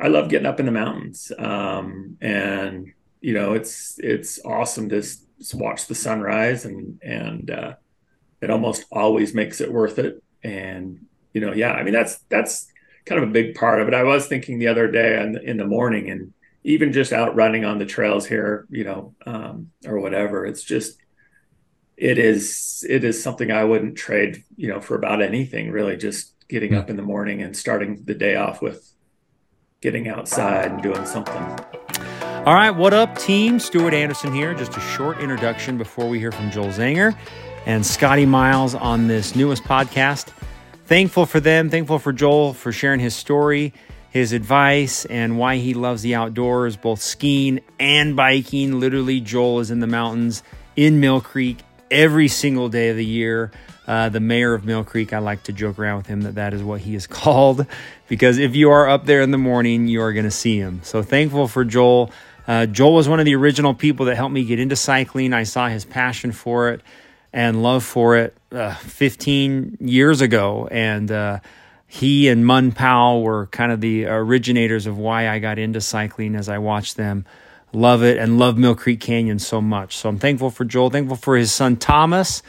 I love getting up in the mountains. Um, and you know, it's it's awesome to watch the sunrise and and uh, it almost always makes it worth it. And you know, yeah, I mean that's that's kind of a big part of it. I was thinking the other day in, in the morning and even just out running on the trails here, you know, um, or whatever, it's just it is it is something I wouldn't trade, you know, for about anything really. Just getting up in the morning and starting the day off with getting outside and doing something. All right, what up, team? Stuart Anderson here. Just a short introduction before we hear from Joel Zenger and Scotty Miles on this newest podcast. Thankful for them, thankful for Joel for sharing his story, his advice, and why he loves the outdoors, both skiing and biking. Literally, Joel is in the mountains in Mill Creek every single day of the year. Uh, the mayor of Mill Creek, I like to joke around with him that that is what he is called because if you are up there in the morning, you are going to see him. So thankful for Joel. Uh, Joel was one of the original people that helped me get into cycling. I saw his passion for it and love for it uh, 15 years ago. And uh, he and Mun Powell were kind of the originators of why I got into cycling as I watched them love it and love Mill Creek Canyon so much. So I'm thankful for Joel, thankful for his son Thomas.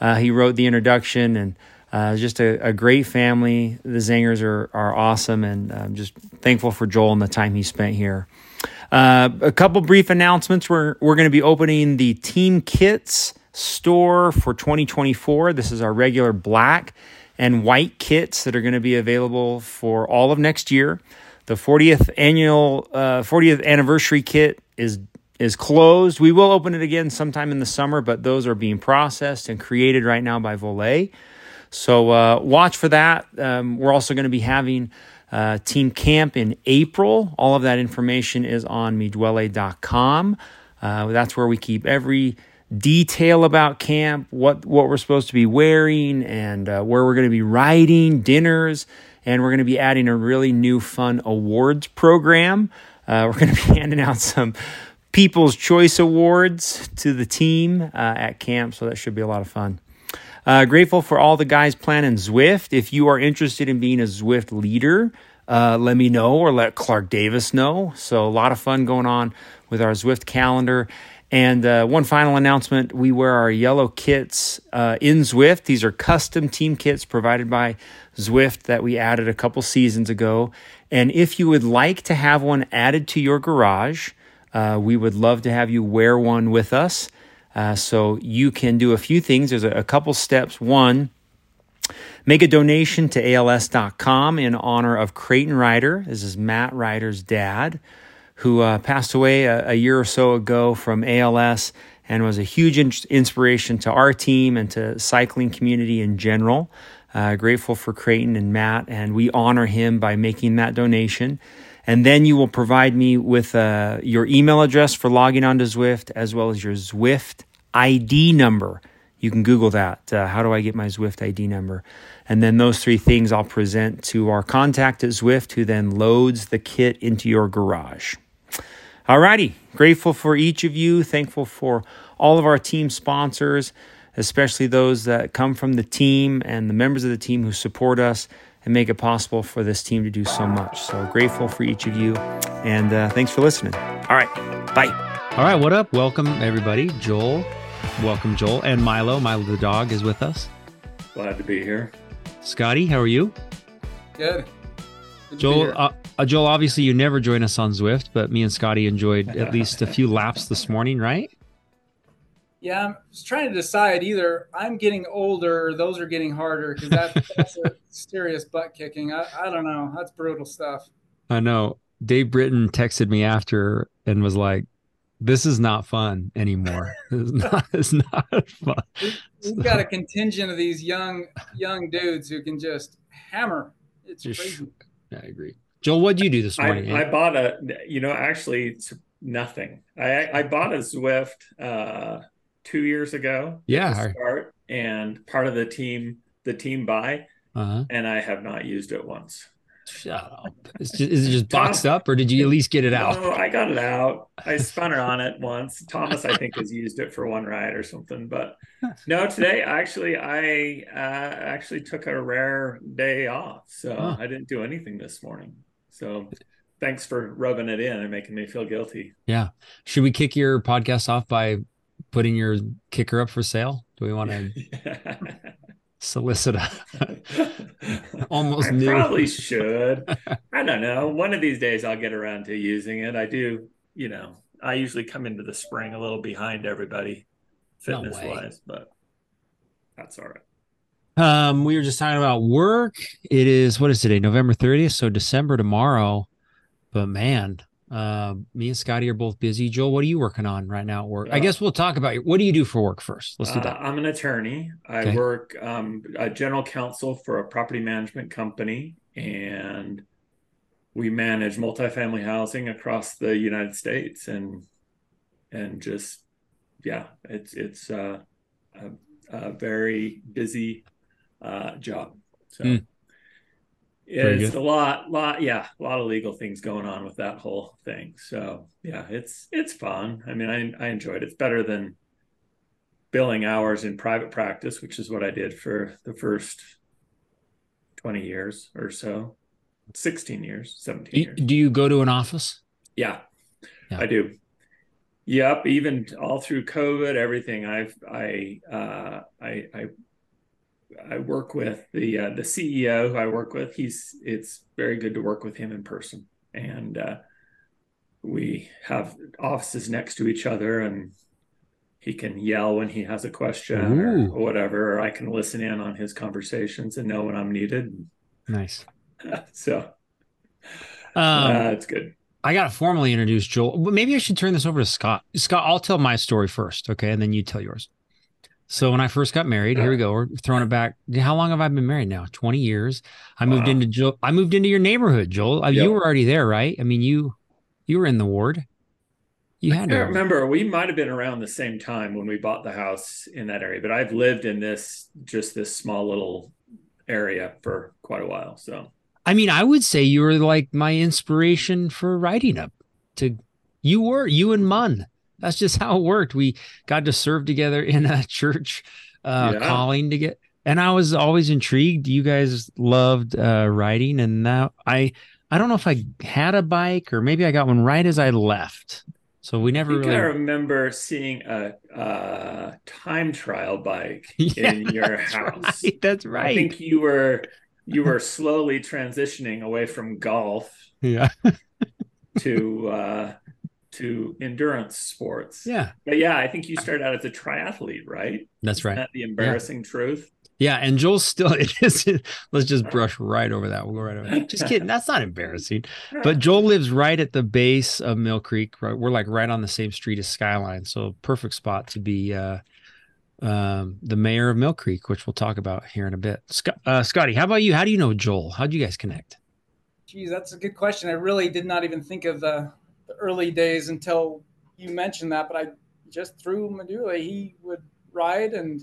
Uh, he wrote the introduction and uh, just a, a, great family. The Zengers are, are awesome, and I'm just thankful for Joel and the time he spent here. Uh, a couple brief announcements. We're, we're going to be opening the Team Kits store for 2024. This is our regular black and white kits that are going to be available for all of next year. The 40th annual, uh, 40th anniversary kit is is closed. We will open it again sometime in the summer, but those are being processed and created right now by Voler. So uh, watch for that. Um, we're also going to be having uh, team camp in April. All of that information is on midwelle.com. Uh, that's where we keep every detail about camp, what what we're supposed to be wearing, and uh, where we're going to be riding, dinners, and we're going to be adding a really new fun awards program. Uh, we're going to be handing out some People's Choice Awards to the team uh, at camp, so that should be a lot of fun. Uh, grateful for all the guys planning Zwift. If you are interested in being a Zwift leader, uh, let me know or let Clark Davis know. So, a lot of fun going on with our Zwift calendar. And uh, one final announcement we wear our yellow kits uh, in Zwift. These are custom team kits provided by Zwift that we added a couple seasons ago. And if you would like to have one added to your garage, uh, we would love to have you wear one with us. Uh, so you can do a few things. There's a, a couple steps. One, make a donation to ALS.com in honor of Creighton Ryder. This is Matt Ryder's dad, who uh, passed away a, a, year or so ago from ALS and was a huge in- inspiration to our team and to cycling community in general. Uh, grateful for Creighton and Matt, and we honor him by making that donation. And then you will provide me with uh, your email address for logging onto Zwift, as well as your Zwift ID number. You can Google that. Uh, how do I get my Zwift ID number? And then those three things I'll present to our contact at Zwift, who then loads the kit into your garage. Alrighty, grateful for each of you. Thankful for all of our team sponsors, especially those that come from the team and the members of the team who support us and make it possible for this team to do so much. So grateful for each of you. And uh, thanks for listening. All right. Bye. All right. What up? Welcome, everybody. Joel. Welcome, Joel. And Milo. Milo the dog is with us. Glad to be here. Scotty, how are you? Good. Good Joel, uh, uh, Joel, obviously you never join us on Zwift, but me and Scotty enjoyed at least a few laps this morning, right? Yeah, I'm just trying to decide either I'm getting older or those are getting harder because that, that's a serious butt kicking. I, I don't know. That's brutal stuff. I know. Dave Britton texted me after and was like, this is not fun anymore. It's not, it's not fun. We've got a contingent of these young young dudes who can just hammer. It's crazy. I agree. Joel, what did you do this morning? I, I, bought a, you know, actually nothing. I I bought a Zwift uh, two years ago. Yeah. Start and part of the team, the team buy, uh-huh. and I have not used it once. Shut up. Is, just, is it just boxed Tom, up or did you at least get it out? No, I got it out. I spun her on it once. Thomas, I think, has used it for one ride or something. But no, today actually, I uh, actually took a rare day off. So huh. I didn't do anything this morning. So thanks for rubbing it in and making me feel guilty. Yeah. Should we kick your podcast off by putting your kicker up for sale? Do we want to solicit a almost I new? probably should. I don't know. One of these days I'll get around to using it. I do, you know, I usually come into the spring a little behind everybody fitness way. wise, but that's all right. Um, we were just talking about work. It is what is today? November 30th. So December tomorrow. But man, uh, me and Scotty are both busy. Joel, what are you working on right now at work? I Uh, guess we'll talk about your, what do you do for work first? Let's do Uh, that. I'm an attorney. I Okay. work um, a general counsel for a property management company, and we manage multifamily housing across the United States, and and just yeah, it's it's uh, a, a very busy uh, job. So Hmm. It's a lot, lot, yeah, a lot of legal things going on with that whole thing. So yeah, it's it's fun. I mean, I I enjoyed it. It's better than billing hours in private practice, which is what I did for the first 20 years or so. 16 years, 17 Do you, years. do you go to an office? Yeah, Yeah. I do. Yep, even all through COVID, everything. I've I uh, I I I work with the uh, the CEO who I work with. He's it's very good to work with him in person, and uh, we have offices next to each other, and he can yell when he has a question or, Ooh. or whatever, or I can listen in on his conversations and know when I'm needed. Nice. so Um, uh, it's good. I got to formally introduce Joel. Maybe I should turn this over to Scott. Scott, I'll tell my story first, okay, and then you tell yours. So when I first got married, here we go. We're throwing it back. How long have I been married now? Twenty years. I moved Wow. into Joel. I moved into your neighborhood, Joel. Uh, Yep. You were already there, right? I mean, you you were in the ward. You I had can't to. remember. We might have been around the same time when we bought the house in that area, but I've lived in this just this small little area for quite a while. So I mean, I would say you were like my inspiration for writing up. To you were you and Munn. That's just how it worked. We got to serve together in a church uh, Yeah. calling to get, and I was always intrigued. You guys loved uh, writing, and now I I don't know if I had a bike or maybe I got one right as I left. So we I never think really. I remember seeing a, a time trial bike Yeah, in your that's house. right. That's right. I think you were you were slowly transitioning away from golf yeah. to uh, to endurance sports. Yeah. But yeah, I think you started out as a triathlete, right? That's Isn't right. that the embarrassing truth? Yeah, and Joel's still it is let's just brush right over that. We'll go right over that. Just kidding. That's not embarrassing. But Joel lives right at the base of Mill Creek. Right. We're like right on the same street as Skyline. So perfect spot to be uh um the mayor of Mill Creek, which we'll talk about here in a bit. Scott, uh, Scotty, how about you? How do you know Joel? How'd you guys connect? Geez, that's a good question. I really did not even think of the, the early days until you mentioned that. But I just through Medulla, he would ride, and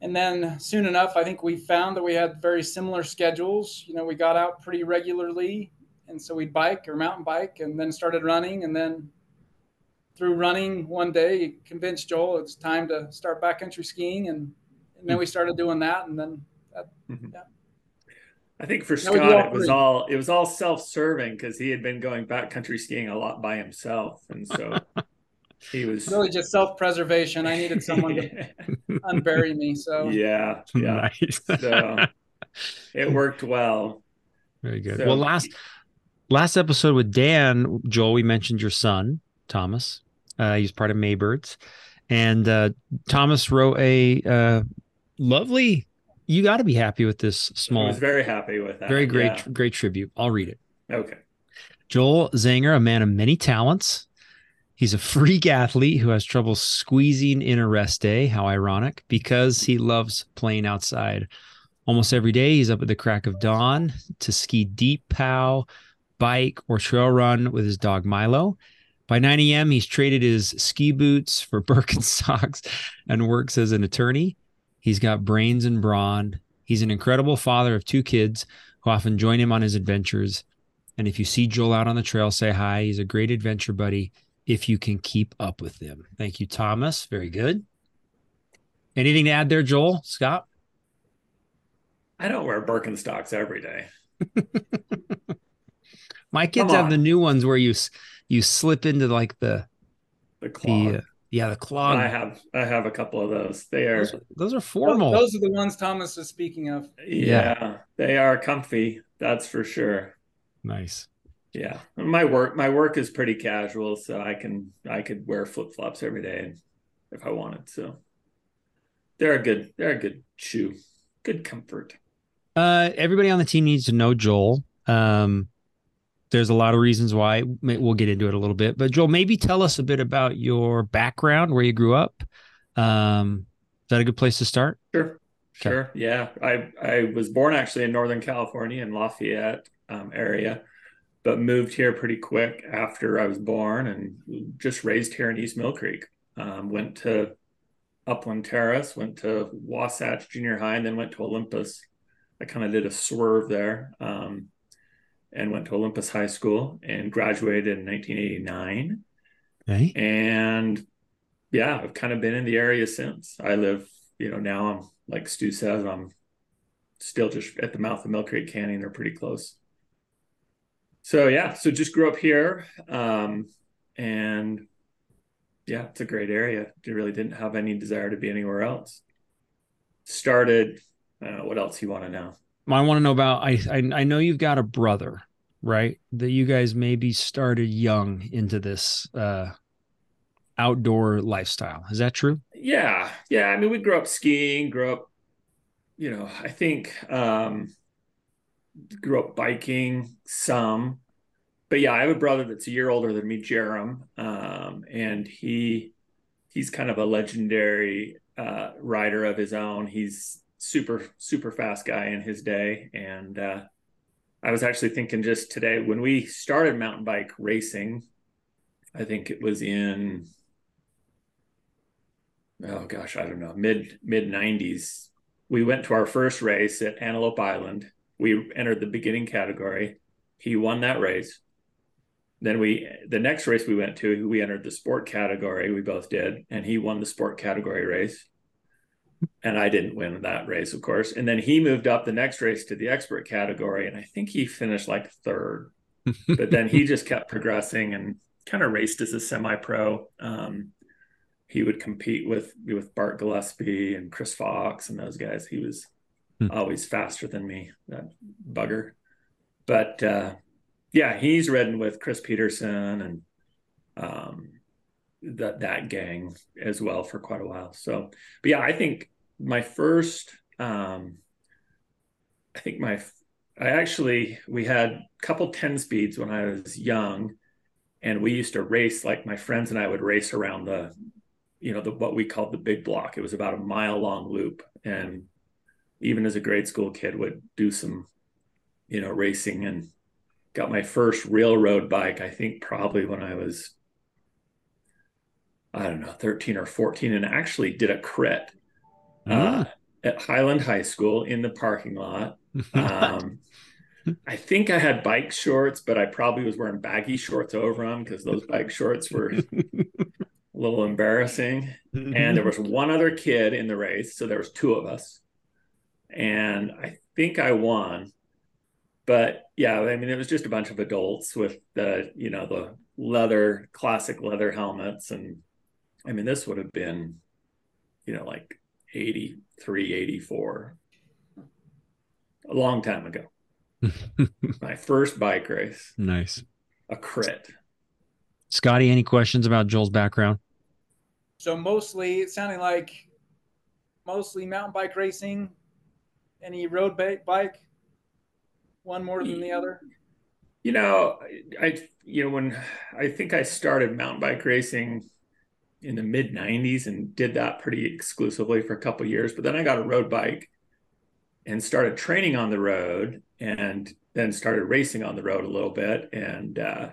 and then soon enough, I think we found that we had very similar schedules. You know, we got out pretty regularly, and so we'd bike or mountain bike, and then started running, and then through running one day, convinced Joel it's time to start backcountry skiing, and and then we started doing that, and then mm-hmm. I think for That would be Scott, all it was all it was all self-serving because he had been going backcountry skiing a lot by himself, and so he was really just self-preservation. I needed someone to unbury me. So yeah, yeah. Nice. So it worked well. Very good. So- well, last last episode with Dan, Joel, we mentioned your son, Thomas. Uh, he's part of Maybirds. And uh, Thomas wrote a uh, lovely, you got to be happy with this small. I was very happy with that. very great, Yeah. great tribute. I'll read it. Okay. Joel Zenger, a man of many talents. He's a freak athlete who has trouble squeezing in a rest day. How ironic, because he loves playing outside. Almost every day, he's up at the crack of dawn to ski deep pow, bike, or trail run with his dog Milo. By 9 a.m., he's traded his ski boots for Birkenstocks and works as an attorney. He's got brains and brawn. He's an incredible father of two kids who often join him on his adventures. And if you see Joel out on the trail, say hi. He's a great adventure buddy if you can keep up with him. Thank you, Thomas. Very good. Anything to add there, Joel? Scott? I don't wear Birkenstocks every day. My kids have the new ones where you you slip into like the The the uh, yeah the clog. I have I have a couple of those. They are those, those are formal. those are the ones Thomas was speaking of. yeah, they are comfy. That's for sure. nice. Yeah, my work my work is pretty casual, so I can I could wear flip flops every day if I wanted. So they're a good they're a good shoe, good comfort. Uh, everybody on the team needs to know Joel. Um, there's a lot of reasons why. We'll get into it a little bit, but Joel, maybe tell us a bit about your background, where you grew up. Um, is that a good place to start? Sure, Okay. sure. Yeah, I I was born actually in Northern California in Lafayette um, area, but moved here pretty quick after I was born and just raised here in East Mill Creek. Um, went to Upland Terrace, went to Wasatch Junior High, and then went to Olympus. I kind of did a swerve there um, and went to Olympus High School and graduated in 1989. Okay. And yeah, I've kind of been in the area since. I live, you know, now I'm like Stu says, I'm still just at the mouth of Mill Creek Canyon. They're pretty close. So yeah, so just grew up here. Um, and yeah, it's a great area. I really didn't have any desire to be anywhere else. Started, I what else you want to know. I want to know about. I, I I know you've got a brother, right? That you guys maybe started young into this uh, outdoor lifestyle. Is that true? Yeah, yeah. I mean, we grew up skiing, grew up, you know, I think um grew up biking some. But yeah, I have a brother that's a year older than me, Jerem. Um, and he he's kind of a legendary uh rider of his own. He's super, super fast guy in his day. And uh I was actually thinking just today when we started mountain bike racing, I think it was in oh gosh, I don't know, mid mid 90s. We went to our first race at Antelope Island. We entered the beginning category. He won that race. Then we the next race we went to, we entered the sport category. We both did, and he won the sport category race. And I didn't win that race, of course. And then he moved up the next race to the expert category, and I think he finished like third. but then he just kept progressing and kind of raced as a semi-pro. Um, he would compete with with Bart Gillespie and Chris Fox and those guys. He was Hmm. always faster than me, that bugger. But uh, yeah, he's ridden with Chris Peterson and um, that that gang as well for quite a while. So, but yeah, I think my first, um, I think my, I actually we had a couple ten speeds when I was young, and we used to race like my friends and I would race around the you know the what we called the big block. It was about a mile long loop and even as a grade school kid would do some you know racing and got my first railroad bike i think probably when i was i don't know 13 or 14 and actually did a crit uh, at highland high school in the parking lot um, I think I had bike shorts, but I probably was wearing baggy shorts over them because those bike shorts were a little embarrassing. And there was one other kid in the race, so there was two of us, and I think I won. But yeah, I mean, it was just a bunch of adults with the you know the leather classic leather helmets, and I mean, this would have been, you know, like 83, 84 a long time ago. My first bike race, nice. a crit. Scotty, any questions about Joel's background? So mostly, it sounded like mostly mountain bike racing. Any road ba- bike? One more than the other. You know, I, I you know when I think I started mountain bike racing in the mid 90s and did that pretty exclusively for a couple years, but then I got a road bike and started training on the road and then started racing on the road a little bit and uh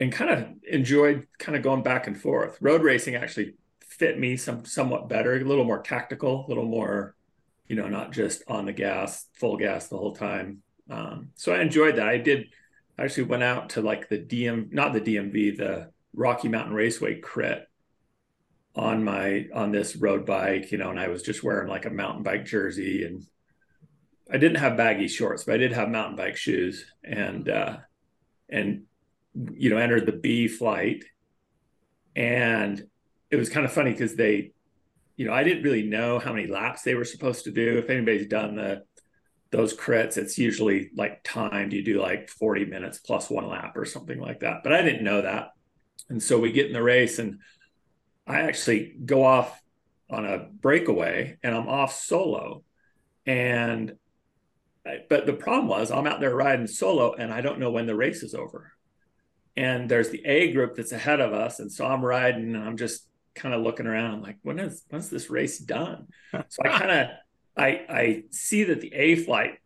and kind of enjoyed kind of going back and forth. Road racing actually fit me some somewhat better, a little more tactical, a little more, you know, not just on the gas, full gas the whole time. Um, so I enjoyed that. I did I actually went out to like the DM, not the DMV, the Rocky Mountain Raceway crit on my on this road bike, you know, and I was just wearing like a mountain bike jersey and I didn't have baggy shorts, but I did have mountain bike shoes and uh and you know entered the B flight, and it was kind of funny because they, you know, I didn't really know how many laps they were supposed to do. If anybody's done the those crits, it's usually like timed. You do like 40 minutes plus one lap or something like that. But I didn't know that. And so we get in the race and I actually go off on a breakaway and I'm off solo. And but the problem was I'm out there riding solo and I don't know when the race is over. And there's the A group that's ahead of us. And so I'm riding and I'm just kind of looking around. I'm like, when is when's this race done? So I kind of I I see that the A flight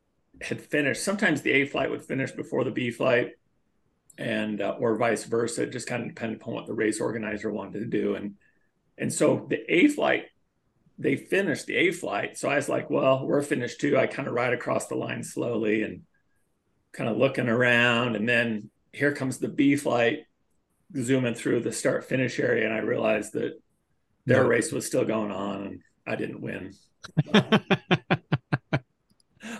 had finished. Sometimes the A flight would finish before the B flight, and uh, or vice versa. It just kind of depended upon what the race organizer wanted to do. And and so the A flight, they finished the A flight. So I was like, well, we're finished too. I kind of ride across the line slowly and kind of looking around, and then here comes the B flight zooming through the start finish area, and I realized that their no. race was still going on, and I didn't win.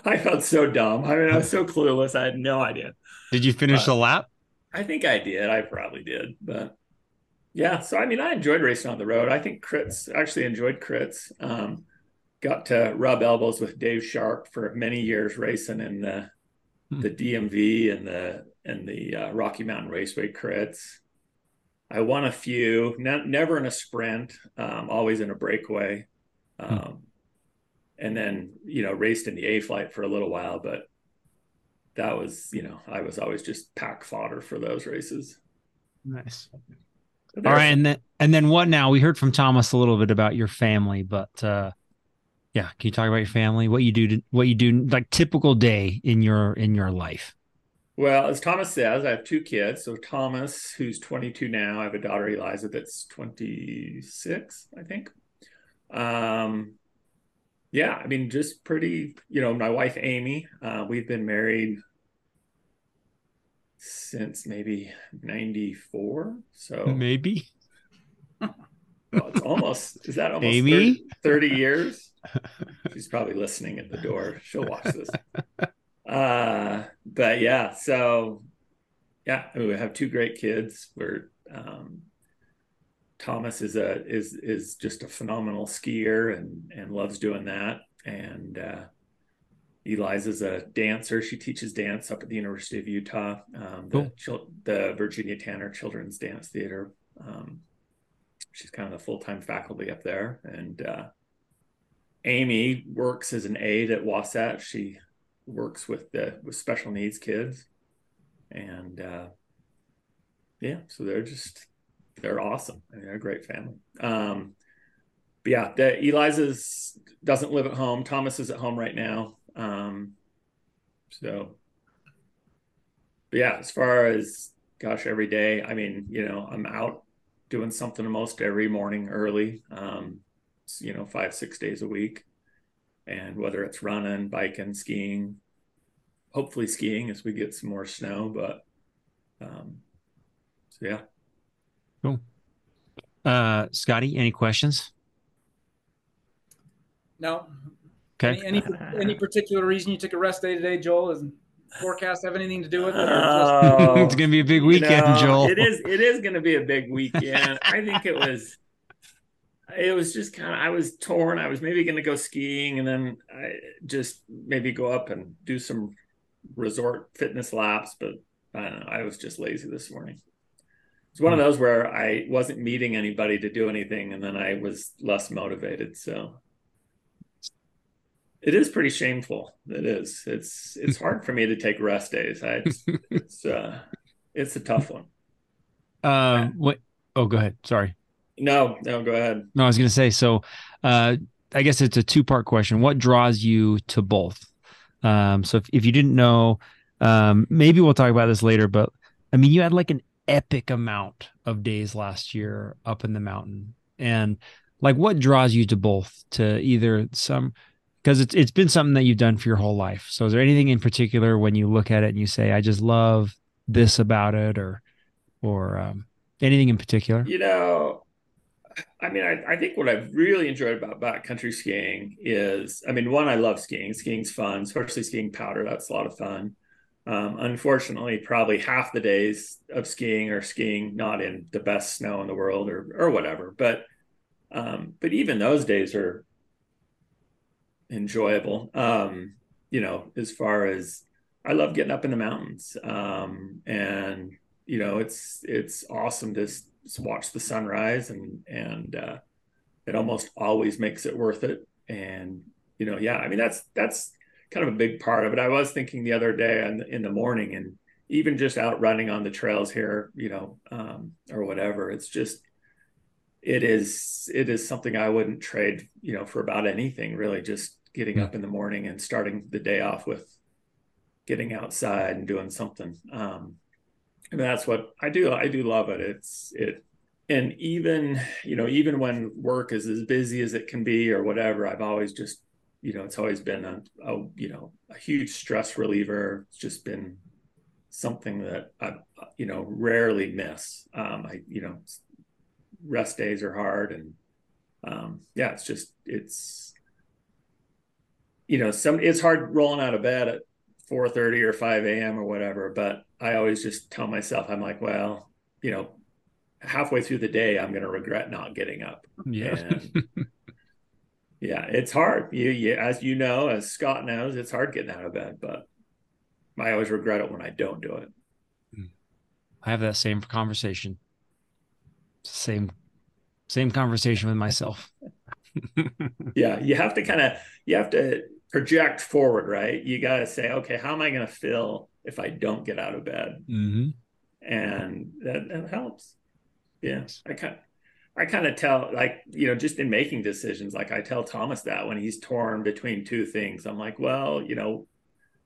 I felt so dumb. I mean, I was so clueless. I had no idea. Did you finish the lap? I think I did. I probably did, but yeah. So I mean, I enjoyed racing on the road. I think crits actually enjoyed crits. Um, got to rub elbows with Dave Sharp for many years racing in the hmm. the DMV and the and the uh, Rocky Mountain Raceway crits. I won a few, ne- never in a sprint, um, always in a breakaway. Hmm. Um, hmm and then you know raced in the A flight for a little while, but that was you know I was always just pack fodder for those races. Nice. All right, and then and then what now? We heard from Thomas a little bit about your family, but uh yeah, can you talk about your family? What you do to, what you do like typical day in your in your life? Well, as Thomas says, I have two kids. So Thomas, who's 22 now, I have a daughter Eliza that's 26, I think. Um, yeah, I mean, just pretty, you know, my wife, Amy, uh, we've been married since maybe 94. So maybe. well, it's almost, is that almost Amy? 30, 30 years? She's probably listening at the door. She'll watch this. Uh, but yeah, so yeah, I mean, we have two great kids. We're, um, Thomas is a is is just a phenomenal skier and and loves doing that. And uh, Eliza's a dancer. She teaches dance up at the University of Utah, um, the cool. the Virginia Tanner Children's Dance Theater. Um, she's kind of the full time faculty up there. And uh, Amy works as an aide at Wasatch. She works with the with special needs kids, and uh, yeah, so they're just they're awesome. I mean, they're a great family. Um, but yeah, the Eliza's doesn't live at home. Thomas is at home right now. Um, so, yeah, as far as gosh, every day, I mean, you know, I'm out doing something almost every morning early. Um, you know, five six days a week, and whether it's running, biking, skiing, hopefully skiing as we get some more snow. But um, so yeah. Cool. Uh, Scotty, any questions? No. Okay. Any, any, any particular reason you took a rest day today, Joel? Is forecast have anything to do with it? Oh, it's gonna be a big weekend, you know, Joel. It is. It is gonna be a big weekend. I think it was. It was just kind of. I was torn. I was maybe gonna go skiing, and then I just maybe go up and do some resort fitness laps. But I don't know. I was just lazy this morning it's one of those where I wasn't meeting anybody to do anything, and then I was less motivated. So it is pretty shameful. It is. It's it's hard for me to take rest days. I, it's it's, uh, it's a tough one. Um. What? Oh, go ahead. Sorry. No, no, go ahead. No, I was going to say. So, uh, I guess it's a two part question. What draws you to both? Um. So if if you didn't know, um, maybe we'll talk about this later. But I mean, you had like an epic amount of days last year up in the mountain. And like what draws you to both to either some because it's it's been something that you've done for your whole life. So is there anything in particular when you look at it and you say, I just love this about it or or um, anything in particular? You know, I mean, I, I, think what I've really enjoyed about backcountry skiing is, I mean, one, I love skiing. Skiing's fun, especially skiing powder. That's a lot of fun. Um, unfortunately, probably half the days of skiing are skiing not in the best snow in the world or or whatever. But um, but even those days are enjoyable. Um, you know, as far as I love getting up in the mountains, um, and you know, it's it's awesome to watch the sunrise, and and uh, it almost always makes it worth it. And you know, yeah, I mean that's that's kind of a big part of it. I was thinking the other day in, in the morning, and even just out running on the trails here, you know, um, or whatever, it's just it is it is something I wouldn't trade, you know, for about anything really. Just getting up in the morning and starting the day off with getting outside and doing something. Um, and that's what I do. I do love it. It's it, and even you know, even when work is as busy as it can be or whatever, I've always just you know, it's always been a, a you know a huge stress reliever. It's just been something that I you know rarely miss. Um, I you know rest days are hard and um, yeah, it's just it's you know some it's hard rolling out of bed at 4:30 or 5 a.m. or whatever, but I always just tell myself I'm like, well, you know, halfway through the day I'm going to regret not getting up. Yeah. And, yeah, it's hard. You, you as you know, as Scott knows, it's hard getting out of bed, but I always regret it when I don't do it. I have that same conversation. Same same conversation with myself. yeah, you have to kind of you have to project forward, right? You got to say, okay, how am I going to feel if I don't get out of bed? Mm-hmm. And that, that helps. Yeah, I kind I kind of tell like you know just in making decisions, like I tell Thomas that when he's torn between two things, I'm like, well, you know,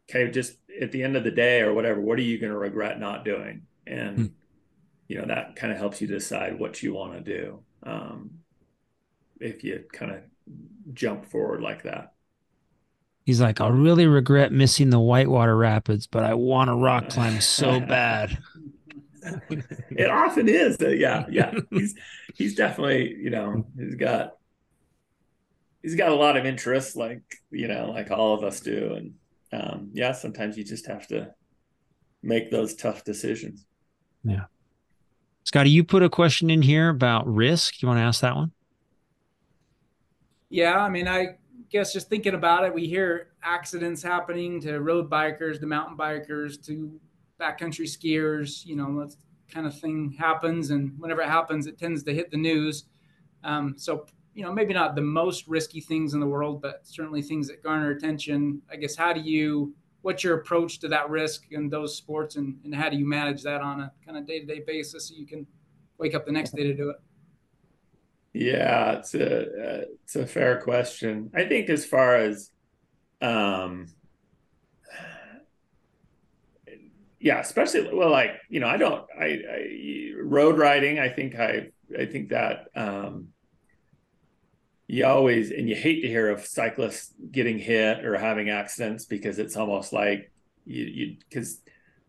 okay, just at the end of the day or whatever, what are you going to regret not doing? And mm you know that kind of helps you decide what you want to do um, if you kind of jump forward like that. He's like, I really regret missing the Whitewater Rapids, but I want to rock climb so bad. It often is. Uh, yeah, yeah. He's he's definitely you know he's got he's got a lot of interests, like you know, like all of us do, and um, yeah, sometimes you just have to make those tough decisions. Yeah. Scotty, you put a question in here about risk. You want to ask that one? Yeah, I mean, I guess just thinking about it, we hear accidents happening to road bikers, to mountain bikers, to backcountry skiers. You know, that kind of thing happens, and whenever it happens, it tends to hit the news. Um, so, you know, maybe not the most risky things in the world, but certainly things that garner attention. I guess how do you what's your approach to that risk in those sports and, and how do you manage that on a kind of day-to-day basis so you can wake up the next day to do it yeah it's a uh, it's a fair question i think as far as um yeah especially well like you know i don't I, I road riding i think i i think that um you always and you hate to hear of cyclists getting hit or having accidents because it's almost like you you because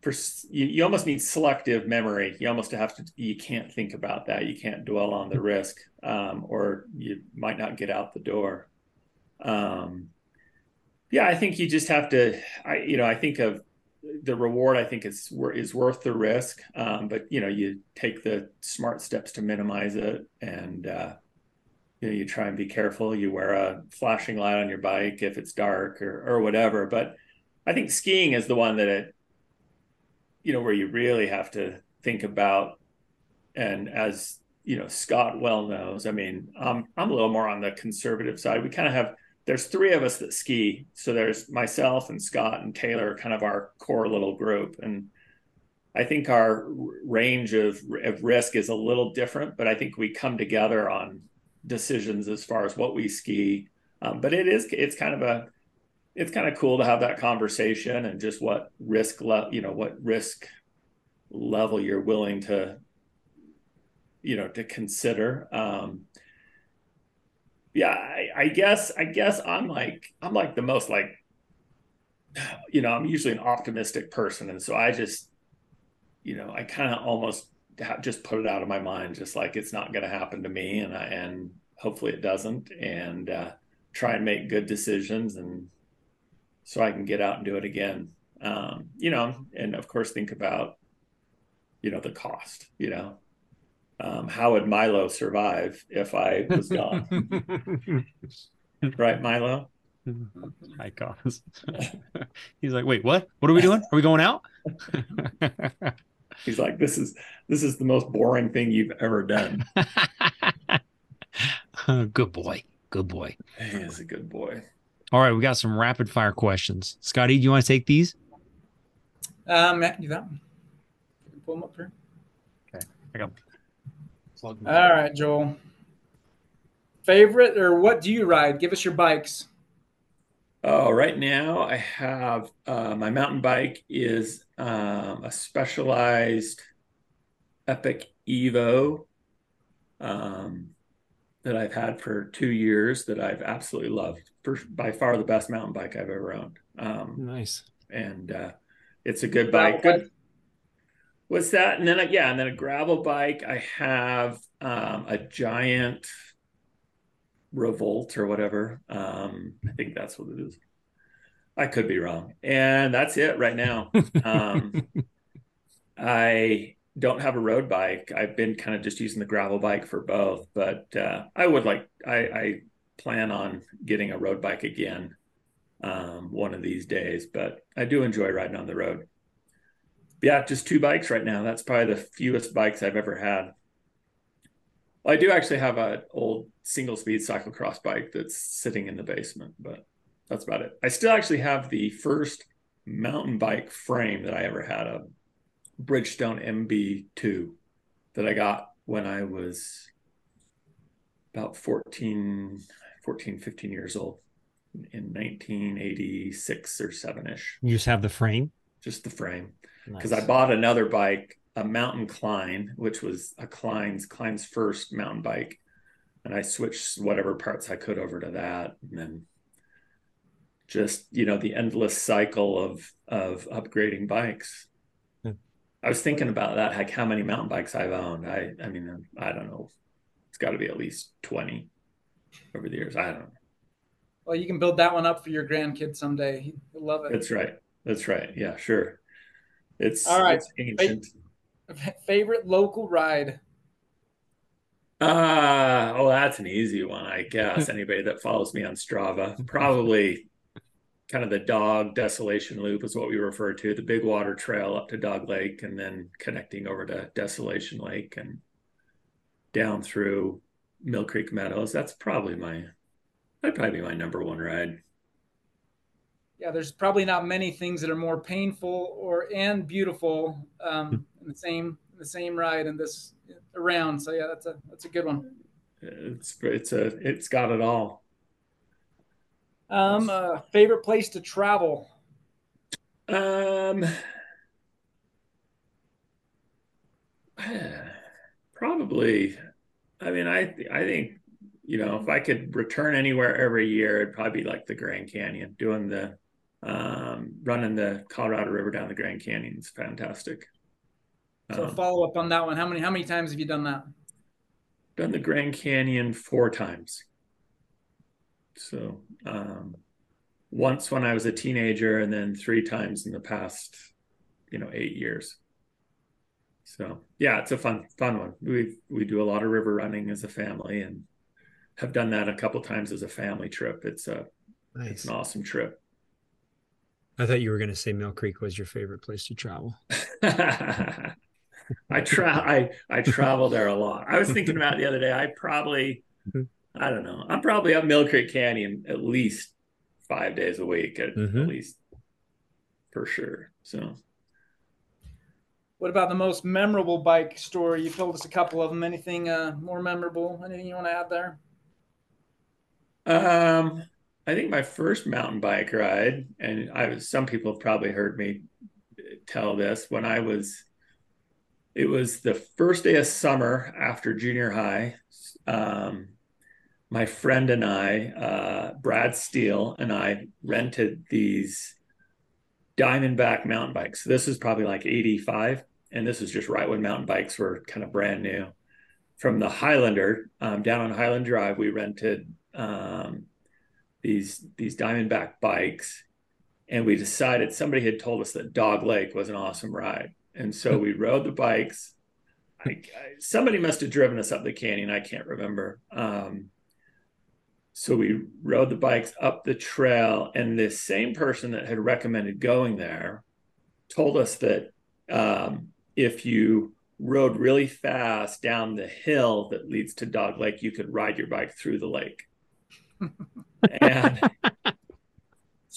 for you, you almost need selective memory. You almost have to you can't think about that. You can't dwell on the risk um, or you might not get out the door. Um, yeah i think you just have to i you know i think of the reward i think is is worth the risk. Um, but you know you take the smart steps to minimize it and uh, you know you try and be careful. You wear a flashing light on your bike if it's dark or or whatever. But i think skiing is the one that it you know where you really have to think about. And as you know scott well knows i mean i'm i'm a little more on the conservative side. We kind of have there's three of us that ski so there's myself and scott and taylor kind of our core little group and I think our range of, of risk is a little different, but I think we come together on decisions as far as what we ski. Um, but it is it's kind of a it's kind of cool to have that conversation and just what risk level you know what risk level you're willing to you know to consider. Um, yeah, I, I guess I guess I'm like I'm like the most like you know I'm usually an optimistic person, and so I just you know I kind of almost just put it out of my mind, just like it's not going to happen to me, and I, and hopefully it doesn't, and uh, try and make good decisions, and so I can get out and do it again. Um, you know, and of course think about, you know, the cost, you know, um, how would Milo survive if I was gone? right, Milo? High cost. He's like, wait, what? What are we doing? Are we going out? He's like, this is this is the most boring thing you've ever done. good boy. Good boy. He is a good boy. All right, we got some rapid fire questions. Scotty, do you want to take these? Um, yeah, do that one. Pull them up here. Okay, I got. All right, Joel. Favorite or what do you ride? Give us your bikes. Oh, right now I have uh, my mountain bike is um, a specialized Epic Evo um, that I've had for two years that I've absolutely loved. For, by far the best mountain bike I've ever owned. Um, nice. And uh, it's a good bike. Good. What's that? And then, yeah, and then a gravel bike. I have um, a giant Revolt or whatever. Um, I think that's what it is. I could be wrong. And that's it right now. Um, I don't have a road bike. I've been kind of just using the gravel bike for both, but uh, I would like, I, I, plan on getting a road bike again um, one of these days, but I do enjoy riding on the road. Yeah, just two bikes right now. That's probably the fewest bikes I've ever had. Well, I do actually have an old single speed cyclocross bike that's sitting in the basement, but that's about it. I still actually have the first mountain bike frame that I ever had a Bridgestone MB2 that I got when I was about 14, 14, 15 years old in 1986 or 7 ish. You just have the frame? Just the frame. Because nice. I bought another bike, a Mountain Klein, which was a Klein's, Klein's first mountain bike. And I switched whatever parts I could over to that. And then just, you know, the endless cycle of, of upgrading bikes. Hmm. I was thinking about that, like how many mountain bikes I've owned. I, I mean, I don't know. It's got to be at least 20 over the years. I don't know. Well, you can build that one up for your grandkids someday. He'll love it. That's right. That's right. Yeah, sure. It's all right. It's ancient. Favorite local ride? Uh, oh, that's an easy one, I guess. Anybody that follows me on Strava, probably kind of the dog desolation loop is what we refer to the big water trail up to dog lake and then connecting over to desolation lake and down through mill creek meadows that's probably my that'd probably be my number one ride yeah there's probably not many things that are more painful or and beautiful um, in the same the same ride in this around so yeah that's a that's a good one it's it's a it's got it all um, uh, favorite place to travel? Um, probably. I mean, I I think you know if I could return anywhere every year, it'd probably be like the Grand Canyon, doing the um, running the Colorado River down the Grand Canyon. is fantastic. So um, follow up on that one. How many how many times have you done that? Done the Grand Canyon four times. So um, once when I was a teenager, and then three times in the past, you know, eight years. So yeah, it's a fun fun one. We we do a lot of river running as a family, and have done that a couple times as a family trip. It's a nice. it's an awesome trip. I thought you were going to say Mill Creek was your favorite place to travel. I try I I travel there a lot. I was thinking about the other day. I probably mm-hmm. I don't know. I'm probably up Mill Creek Canyon at least five days a week, at, mm-hmm. at least for sure. So, what about the most memorable bike story? You told us a couple of them. Anything uh, more memorable? Anything you want to add there? Um, I think my first mountain bike ride, and I was some people have probably heard me tell this when I was. It was the first day of summer after junior high. Um, my friend and I, uh, Brad Steele, and I rented these Diamondback mountain bikes. This is probably like 85. And this is just right when mountain bikes were kind of brand new. From the Highlander um, down on Highland Drive, we rented um, these these Diamondback bikes, and we decided somebody had told us that Dog Lake was an awesome ride, and so we rode the bikes. I, I, somebody must have driven us up the canyon. I can't remember. Um, so we rode the bikes up the trail, and this same person that had recommended going there told us that um, if you rode really fast down the hill that leads to Dog Lake, you could ride your bike through the lake. and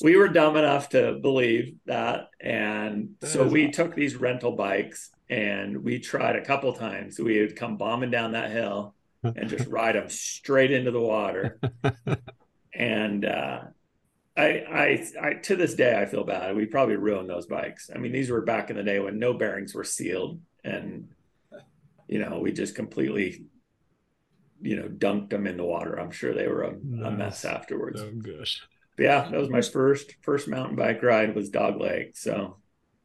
we were dumb enough to believe that. And that so we awesome. took these rental bikes and we tried a couple times. We would come bombing down that hill and just ride them straight into the water. and uh, I, I, I, to this day, I feel bad. We probably ruined those bikes. I mean, these were back in the day when no bearings were sealed, and you know, we just completely, you know, dunked them in the water. I'm sure they were a, nice. a mess afterwards. Oh gosh. But yeah, that was my first first mountain bike ride was Dog Lake. So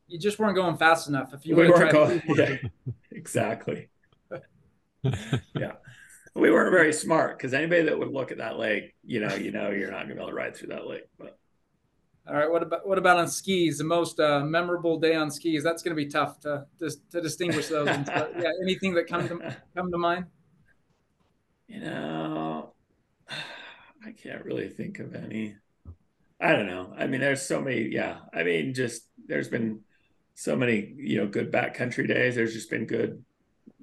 you just weren't going fast enough. If you we weren't going, yeah, exactly. yeah we weren't very smart because anybody that would look at that lake, you know, you know, you're not gonna be able to ride through that lake. But all right, what about what about on skis? The most uh, memorable day on skis. That's going to be tough to to, to distinguish those. yeah, anything that come to come to mind? You know, I can't really think of any. I don't know. I mean, there's so many. Yeah, I mean, just there's been so many you know good backcountry days. There's just been good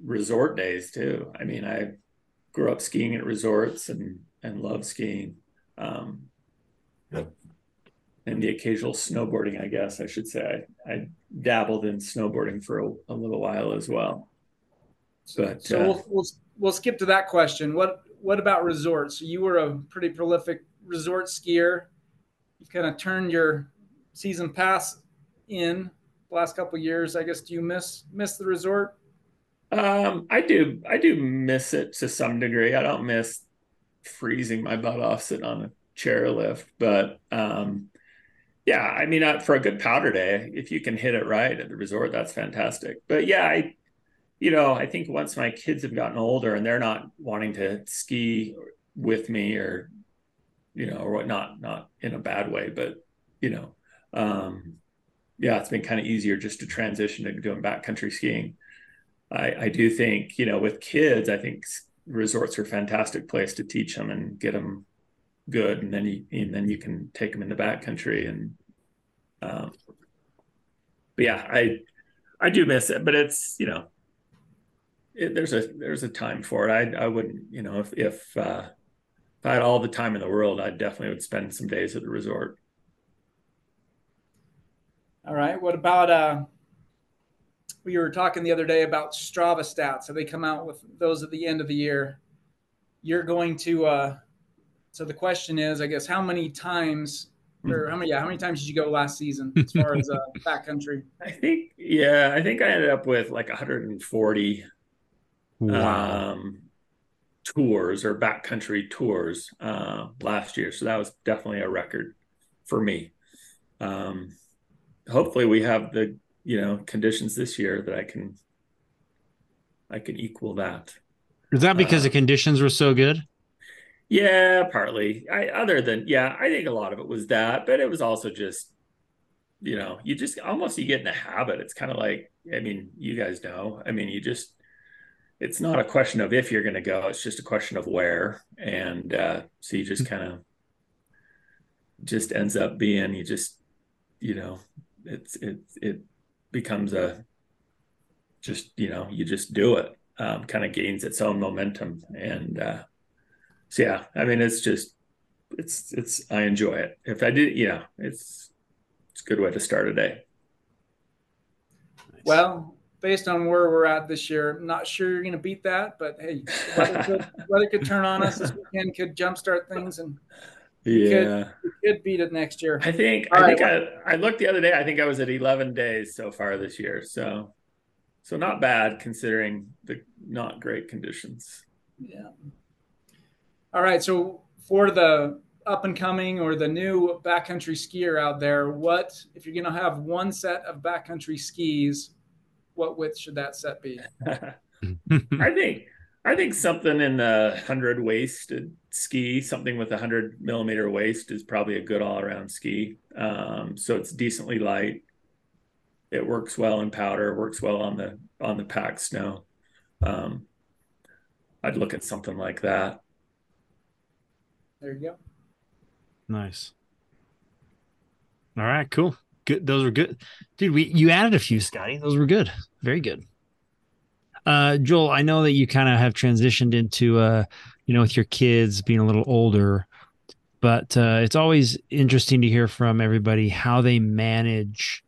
resort days too. I mean, I grew up skiing at resorts and and love skiing. Um, and the occasional snowboarding, I guess I should say. I, I dabbled in snowboarding for a, a, little while as well. But so uh, we'll, we'll we'll skip to that question. What what about resorts? You were a pretty prolific resort skier. You've kind of turned your season pass in the last couple years. I guess do you miss miss the resort? Um, I do. I do miss it to some degree. I don't miss freezing my butt off sitting on a chairlift, but um, yeah, I mean, for a good powder day, if you can hit it right at the resort, that's fantastic. But yeah, I, you know, I think once my kids have gotten older and they're not wanting to ski with me or, you know, or not, not in a bad way, but you know, um, yeah, it's been kind of easier just to transition to doing backcountry skiing. I, I do think, you know, with kids, I think resorts are a fantastic place to teach them and get them good. And then you, and then you can take them in the backcountry and, um, but yeah, I, I do miss it, but it's, you know, it, there's a, there's a time for it. I, I wouldn't, you know, if, if, uh, if I had all the time in the world, I definitely would spend some days at the resort. All right. What about, uh, we were talking the other day about Strava stats. So they come out with those at the end of the year. You're going to. Uh, so the question is, I guess, how many times or how many? Yeah, how many times did you go last season as far as uh, backcountry? I think yeah, I think I ended up with like 140 wow. um, tours or backcountry tours uh, last year. So that was definitely a record for me. Um, hopefully, we have the you know conditions this year that I can I can equal that. Is that because uh, the conditions were so good? Yeah, partly. I other than yeah, I think a lot of it was that, but it was also just you know, you just almost you get in a habit. It's kind of like I mean, you guys know. I mean, you just it's not a question of if you're going to go, it's just a question of where. And uh so you just hmm. kind of just ends up being you just you know, it's it it becomes a just you know you just do it um, kind of gains its own momentum and uh, so yeah i mean it's just it's it's i enjoy it if i did yeah it's it's a good way to start a day nice. well based on where we're at this year i'm not sure you're going to beat that but hey weather could, weather could turn on us this weekend could jumpstart things and yeah, could, could beat it next year. I think. All I right. think I, I looked the other day. I think I was at 11 days so far this year. So, so not bad considering the not great conditions. Yeah. All right. So for the up and coming or the new backcountry skier out there, what if you're going to have one set of backcountry skis? What width should that set be? I think I think something in the hundred waist ski, something with a hundred millimeter waist is probably a good all around ski. Um, so it's decently light. It works well in powder, works well on the on the packed snow. Um, I'd look at something like that. There you go. Nice. All right, cool. Good. Those were good, dude. We you added a few, Scotty. Those were good. Very good. Uh, Joel, I know that you kind of have transitioned into, uh, you know, with your kids being a little older, but uh, it's always interesting to hear from everybody how they manage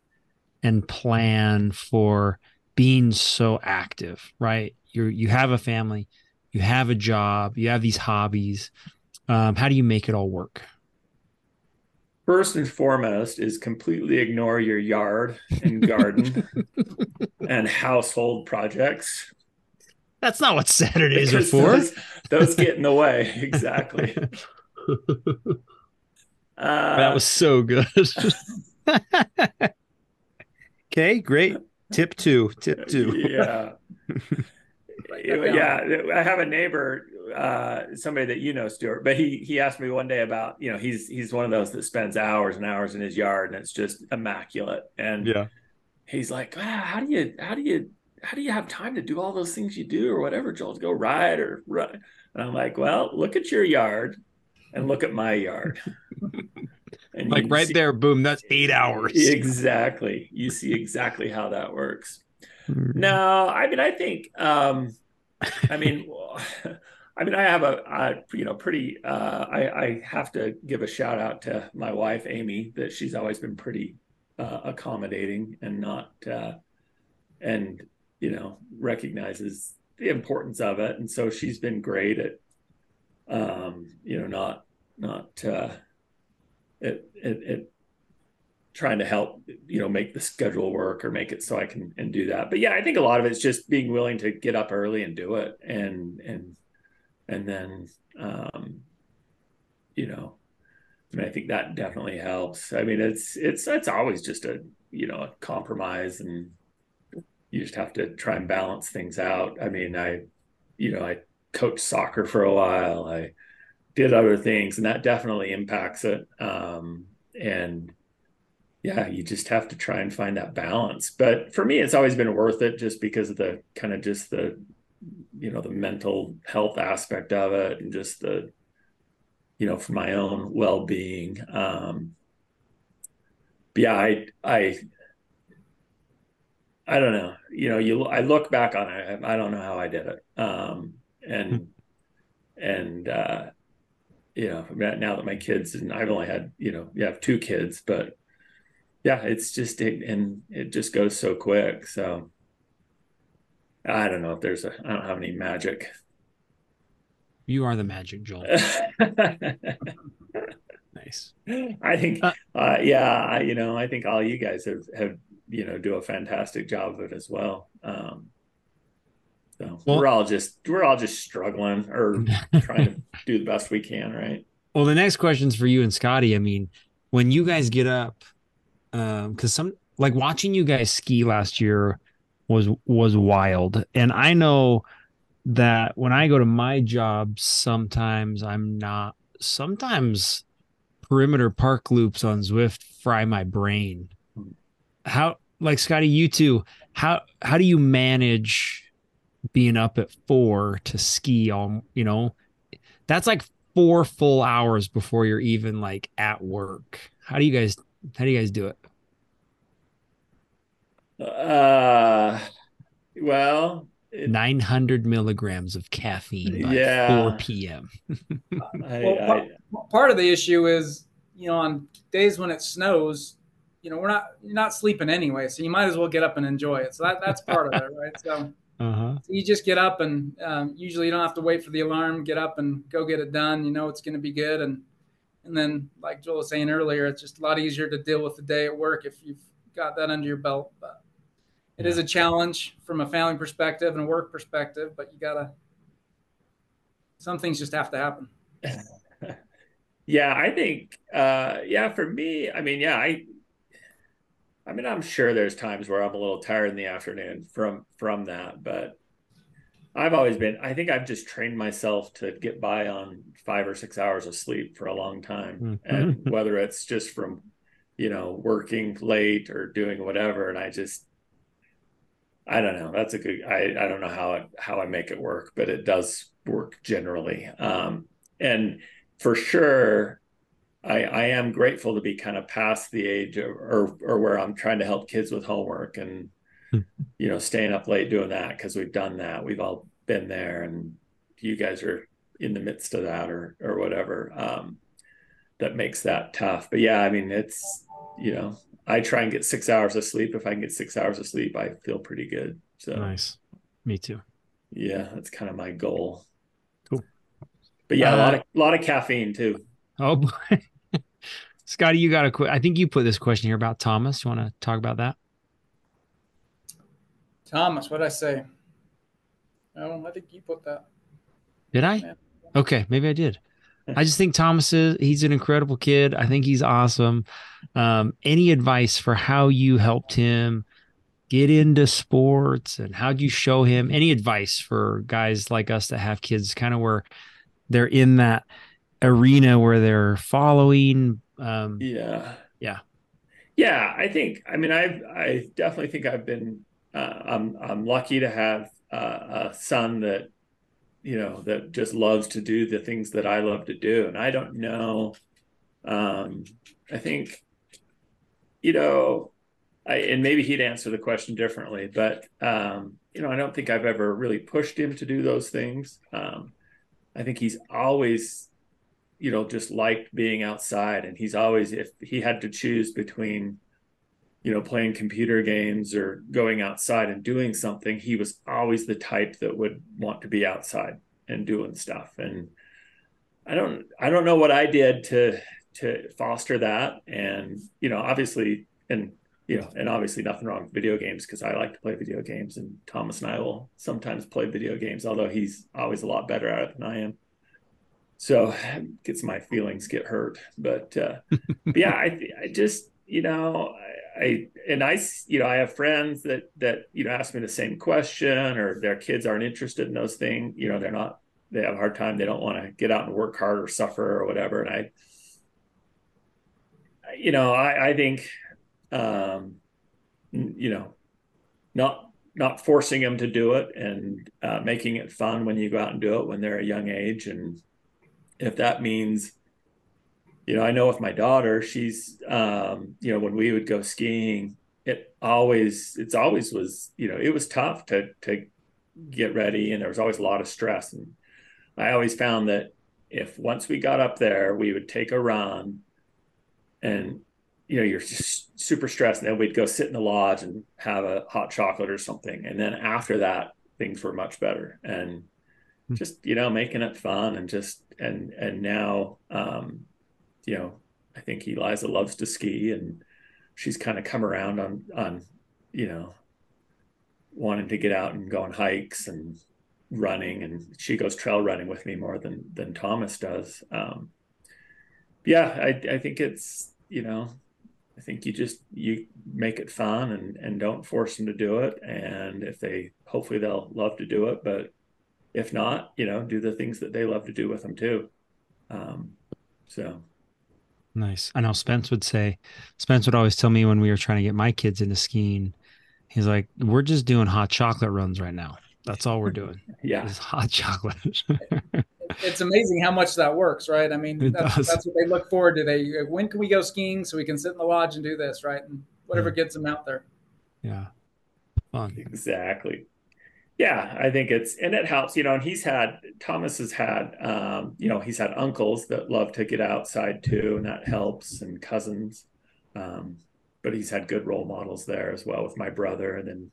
and plan for being so active. Right? You you have a family, you have a job, you have these hobbies. Um, how do you make it all work? First and foremost is completely ignore your yard and garden and household projects. That's not what Saturdays because are for. Those, those, get in the way. Exactly. Uh, that was so good. okay, great. Tip two. Tip two. Yeah. Yeah. I have a neighbor uh, somebody that you know, Stuart, but he he asked me one day about you know he's he's one of those that spends hours and hours in his yard and it's just immaculate. And yeah, he's like, ah, how do you how do you how do you have time to do all those things you do or whatever, Joel? To go ride or run. And I'm like, well, look at your yard and look at my yard. And like right see, there, boom, that's eight hours. Exactly. You see exactly how that works. Mm-hmm. No, I mean, I think, um, I mean, I mean, I have a, you know, pretty. Uh, I, I have to give a shout out to my wife Amy that she's always been pretty uh, accommodating and not, uh, and you know, recognizes the importance of it, and so she's been great at, um, you know, not not uh, at, at, at trying to help you know make the schedule work or make it so I can and do that. But yeah, I think a lot of it's just being willing to get up early and do it and and and then um, you know, I mean, I think that definitely helps. I mean, it's it's it's always just a you know a compromise, and you just have to try and balance things out. I mean, I you know I coached soccer for a while. I did other things, and that definitely impacts it. Um, and yeah, you just have to try and find that balance. But for me, it's always been worth it, just because of the kind of just the you know the mental health aspect of it and just the you know for my own well-being. Um but yeah i i i don't know. You know you i look back on it i don't know how i did it. Um and and uh you know now that my kids and i've only had you know you have two kids but yeah it's just it, and it just goes so quick so I don't know if there's a, I don't have any magic. You are the magic, Joel. nice. I think, uh, uh, yeah, I, you know, I think all you guys have, have, you know, do a fantastic job of it as well. Um, so well, we're all just, we're all just struggling or trying to do the best we can. Right. Well, the next question's for you and Scotty. I mean, when you guys get up, um, cause some, like watching you guys ski last year, was was wild. And I know that when I go to my job, sometimes I'm not. Sometimes perimeter park loops on Zwift fry my brain. How like Scotty, you too. How how do you manage being up at four to ski on? You know, that's like four full hours before you're even like at work. How do you guys how do you guys do it? Uh, well, it, 900 milligrams of caffeine by yeah. 4 p.m. I, well, I, part of the issue is, you know, on days when it snows, you know, we're not you're not sleeping anyway, so you might as well get up and enjoy it. So that that's part of it, right? So, uh-huh. so you just get up and um, usually you don't have to wait for the alarm. Get up and go get it done. You know it's going to be good, and and then like Joel was saying earlier, it's just a lot easier to deal with the day at work if you've got that under your belt. But it is a challenge from a family perspective and a work perspective, but you gotta some things just have to happen. yeah, I think uh yeah, for me, I mean, yeah, I I mean, I'm sure there's times where I'm a little tired in the afternoon from from that, but I've always been, I think I've just trained myself to get by on five or six hours of sleep for a long time. Mm-hmm. And whether it's just from, you know, working late or doing whatever. And I just, I don't know. That's a good, I, I don't know how, it, how I make it work, but it does work generally. Um, and for sure, I, I am grateful to be kind of past the age of, or, or where I'm trying to help kids with homework and, you know, staying up late doing that because we've done that. We've all been there, and you guys are in the midst of that, or or whatever. Um, that makes that tough. But yeah, I mean, it's you know, I try and get six hours of sleep. If I can get six hours of sleep, I feel pretty good. So nice. Me too. Yeah, that's kind of my goal. Cool. But yeah, Uh, a lot of a lot of caffeine too. Oh boy. Scotty, you got a qu- I think you put this question here about Thomas. You want to talk about that? Thomas, what would I say? Oh, I think you put that. Did I? Yeah. Okay, maybe I did. I just think Thomas is he's an incredible kid. I think he's awesome. Um, any advice for how you helped him get into sports and how do you show him any advice for guys like us that have kids kind of where they're in that arena where they're following um Yeah. Yeah. Yeah, I think. I mean, I've I definitely think I've been. Uh, I'm I'm lucky to have uh, a son that, you know, that just loves to do the things that I love to do, and I don't know. Um, I think, you know, I and maybe he'd answer the question differently, but um, you know, I don't think I've ever really pushed him to do those things. Um, I think he's always you know just liked being outside and he's always if he had to choose between you know playing computer games or going outside and doing something he was always the type that would want to be outside and doing stuff. And i don't i don't know what i did to to foster that. And you know obviously and you know and obviously nothing wrong with video games because i like to play video games and thomas and i will sometimes play video games although he's always a lot better at it than i am. So gets my feelings get hurt. But uh but yeah i i just you know I, and i you know i have friends that that you know ask me the same question or their kids aren't interested in those things you know they're not they have a hard time they don't want to get out and work hard or suffer or whatever. And i you know i i think um you know not not forcing them to do it and uh, making it fun when you go out and do it when they're a young age. And if that means you know i know with my daughter she's um you know when we would go skiing it always it's always was you know it was tough to to get ready and there was always a lot of stress. And i always found that if once we got up there we would take a run and you know you're just super stressed. And then we'd go sit in the lodge and have a hot chocolate or something. And then after that things were much better. And just you know making it fun and just and and now um you know i think eliza loves to ski and she's kind of come around on on you know wanting to get out and go on hikes and running and she goes trail running with me more than than thomas does. Um yeah i i think it's you know i think you just you make it fun and and don't force them to do it. And if they hopefully they'll love to do it but if not, you know, do the things that they love to do with them too. Um, so Nice. I know Spence would say, Spence would always tell me when we were trying to get my kids into skiing, he's like, we're just doing hot chocolate runs right now. That's all we're doing. yeah, Is hot chocolate. It's amazing how much that works, right? I mean, that's, that's what they look forward to. They when can we go skiing so we can sit in the lodge and do this, right? And whatever Yeah. gets them out there. yeah. Fun. exactly. Yeah, I think it's and it helps, you know. And he's had Thomas has had, um, you know, he's had uncles that love to get outside too, and that helps, and cousins. Um, but he's had good role models there as well with my brother, and then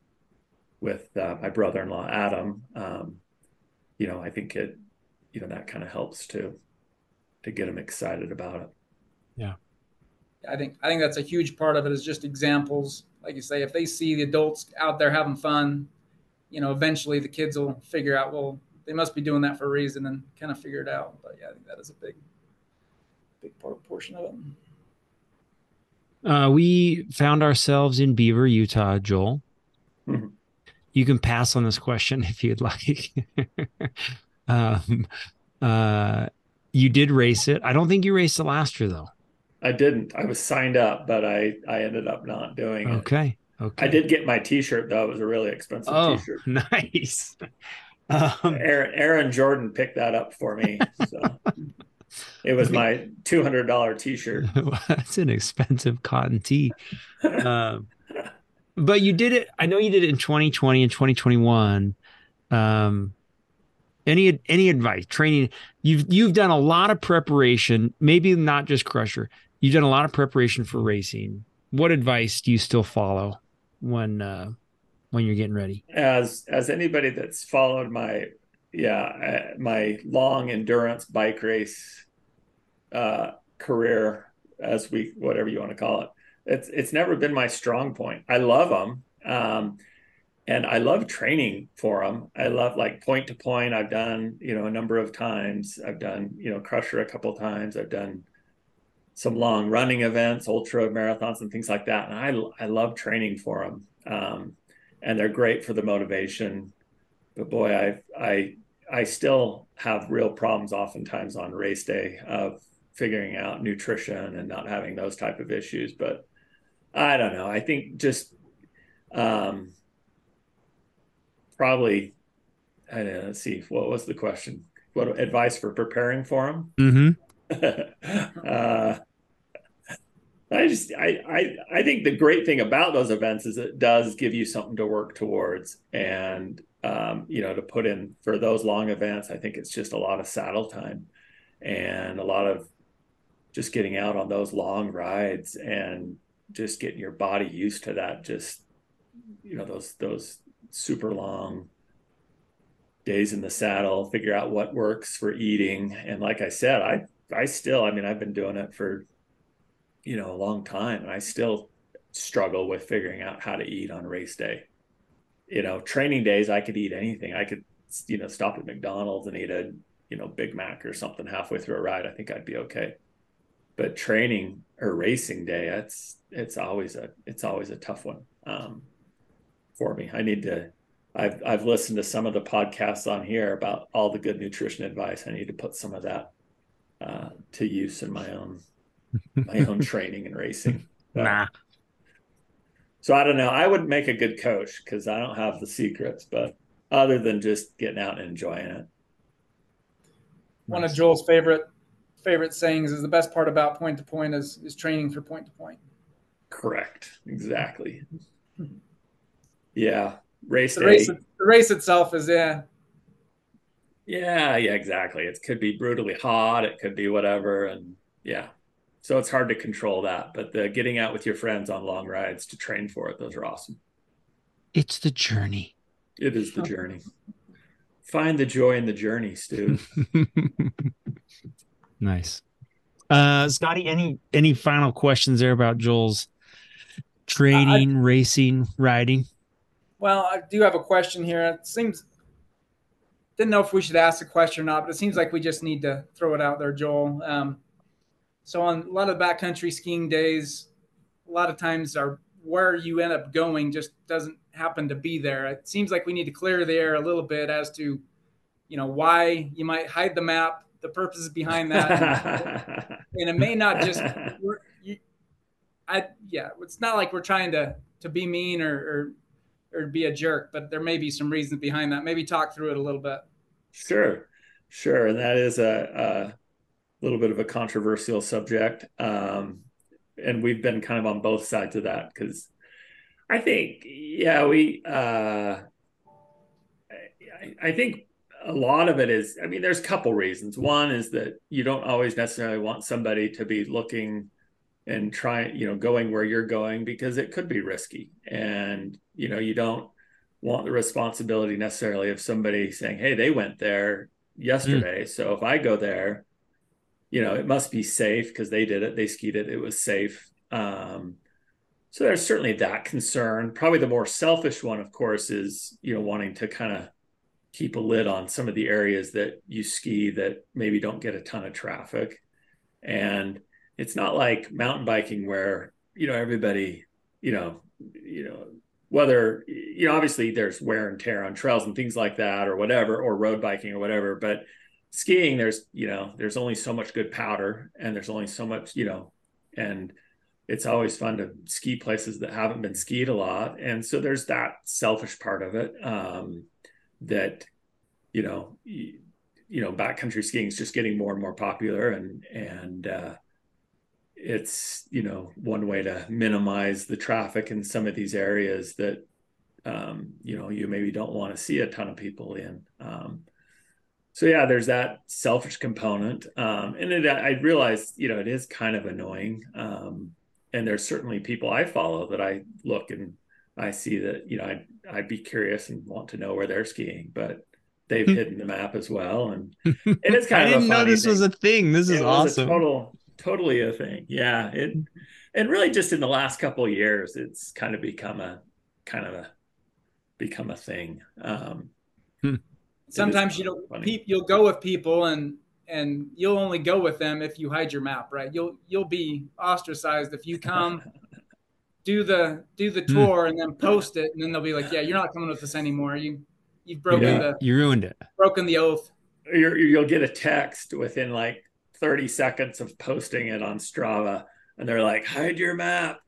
with uh, my brother-in-law Adam. Um, you know, I think it, you know, that kind of helps too, to get him excited about it. Yeah. I think I think that's a huge part of it is just examples. Like you say, if they see the adults out there having fun, you know, eventually the kids will figure out, well, they must be doing that for a reason and kind of figure it out. But yeah, I think that is a big, big part portion of it. Uh, we found ourselves in Beaver, Utah, Joel. Mhm. you can pass on this question if you'd like. um, uh, you did race it. I don't think you raced it last year though. I didn't. I was signed up, but I I ended up not doing it. Okay. Okay. I did get my T-shirt though. It was a really expensive oh, T-shirt. Nice. Um, Aaron, Aaron Jordan picked that up for me. So it was my two hundred dollar T-shirt. That's an expensive cotton tee. um, but you did it. I know you did it in 2020 and 2021. Um, any any advice training? You've you've done a lot of preparation. Maybe not just crusher. You've done a lot of preparation for racing. What advice do you still follow when uh, when you're getting ready? As as anybody that's followed my yeah uh, my long endurance bike race uh, career, as we whatever you want to call it, it's it's never been my strong point. I love them. Um, and I love training for them. I love like point to point. I've done, you know, a number of times. I've done, you know, Crusher a couple times. I've done some long running events, ultra marathons, and things like that. And I I love training for them, um, and they're great for the motivation. But boy, I I I still have real problems oftentimes on race day of figuring out nutrition and not having those type of issues. But I don't know. I think just um, probably I don't know, let's see what was the question what advice for preparing for them mm-hmm. uh, I just I, I I think the great thing about those events is it does give you something to work towards and um, you know to put in for those long events I think it's just a lot of saddle time and a lot of just getting out on those long rides and just getting your body used to that just you know those those super long days in the saddle, figure out what works for eating. And like I said, I I still, I mean, I've been doing it for you know a long time, and I still struggle with figuring out how to eat on race day. You know, training days I could eat anything. I could you know stop at McDonald's and eat a you know Big Mac or something halfway through a ride. I think I'd be okay. But training or racing day, it's it's always a it's always a tough one. Um, for me. I need to. I've I've listened to some of the podcasts on here about all the good nutrition advice. I need to put some of that uh, to use in my own my own training and racing. But, nah. So I don't know. I wouldn't make a good coach because I don't have the secrets, but other than just getting out and enjoying it. One of Joel's favorite favorite sayings is the best part about point to point is is training for point to point. Correct. Exactly. Yeah, race the day. race, the race itself is yeah. Yeah, yeah, exactly. It could be brutally hot. It could be whatever, and yeah, so it's hard to control that. But the getting out with your friends on long rides to train for it, those are awesome. It's the journey. It is the journey. Find the joy in the journey, Stu. nice. Uh Scotty, any any final questions there about Joel's training, I, racing, riding? Well, I do have a question here. It seems didn't know if we should ask the question or not, but it seems like we just need to throw it out there, Joel. Um, so on a lot of backcountry skiing days, a lot of times our where you end up going just doesn't happen to be there. It seems like we need to clear the air a little bit as to, you know, why you might hide the map, the purposes behind that, and it may not just. You, I yeah, it's not like we're trying to to be mean or, or or be a jerk, but there may be some reasons behind that. Maybe talk through it a little bit. Sure, sure, and that is a, a little bit of a controversial subject, um, and we've been kind of on both sides of that because I think, yeah, we, uh, I, I think a lot of it is. I mean, there's a couple reasons. One is that you don't always necessarily want somebody to be looking and trying, you know, going where you're going because it could be risky and you know you don't want the responsibility necessarily of somebody saying hey they went there yesterday mm. so if i go there you know it must be safe because they did it they skied it it was safe. Um, so there's certainly that concern. Probably the more selfish one of course is you know wanting to kind of keep a lid on some of the areas that you ski that maybe don't get a ton of traffic. And it's not like mountain biking where you know everybody you know you know whether you know obviously there's wear and tear on trails and things like that or whatever or road biking or whatever but skiing there's you know there's only so much good powder and there's only so much you know and it's always fun to ski places that haven't been skied a lot. And so there's that selfish part of it um, that you know you, you know backcountry skiing is just getting more and more popular and and uh, it's you know one way to minimize the traffic in some of these areas that um, you know you maybe don't want to see a ton of people in. Um, so yeah there's that selfish component um, and it, i realize you know it is kind of annoying um, and there's certainly people i follow that i look and i see that you know i'd, I'd be curious and want to know where they're skiing but they've hmm. hidden the map as well and, and it's kind I of i didn't know this thing. was a thing this is awesome total totally a thing. Yeah, it and really just in the last couple of years, it's kind of become a kind of a become a thing. Um, hmm. Sometimes you don't pe- you'll go with people and and you'll only go with them if you hide your map, right? You'll you'll be ostracized if you come do the do the hmm. tour and then post it and then they'll be like, "Yeah, you're not coming with us anymore. You you've broken yeah, the you ruined it. Broken the oath." you you'll get a text within like 30 seconds of posting it on Strava and they're like, hide your map.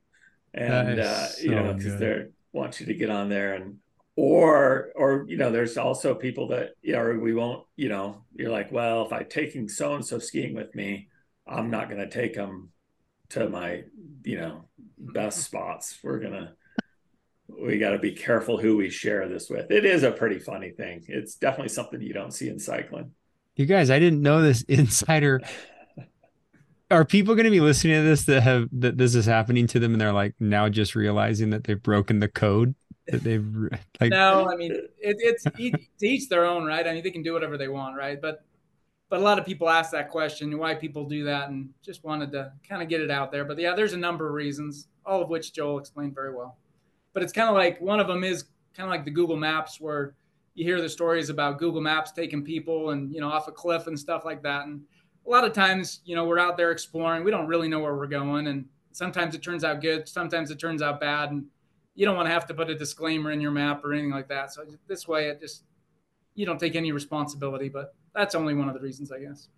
And, uh, so you know, because they want you to get on there and, or, or, you know, there's also people that, you know, we won't, you know, you're like, well, if I'm taking so and so skiing with me, I'm not going to take them to my, you know, best spots. We're going to, we got to be careful who we share this with. It is a pretty funny thing. It's definitely something you don't see in cycling. You guys, I didn't know this insider. Are people going to be listening to this that have that this is happening to them and they're like now just realizing that they've broken the code they've like? No, I mean it, it's to each their own, right? I mean they can do whatever they want, right? But but a lot of people ask that question, why people do that, and just wanted to kind of get it out there. But yeah, there's a number of reasons, all of which Joel explained very well. But it's kind of like one of them is kind of like the Google Maps where you hear the stories about Google Maps taking people and you know off a cliff and stuff like that. And a lot of times, you know, we're out there exploring. We don't really know where we're going, and sometimes it turns out good, sometimes it turns out bad, and you don't want to have to put a disclaimer in your map or anything like that. So this way, it just you don't take any responsibility. But that's only one of the reasons, I guess.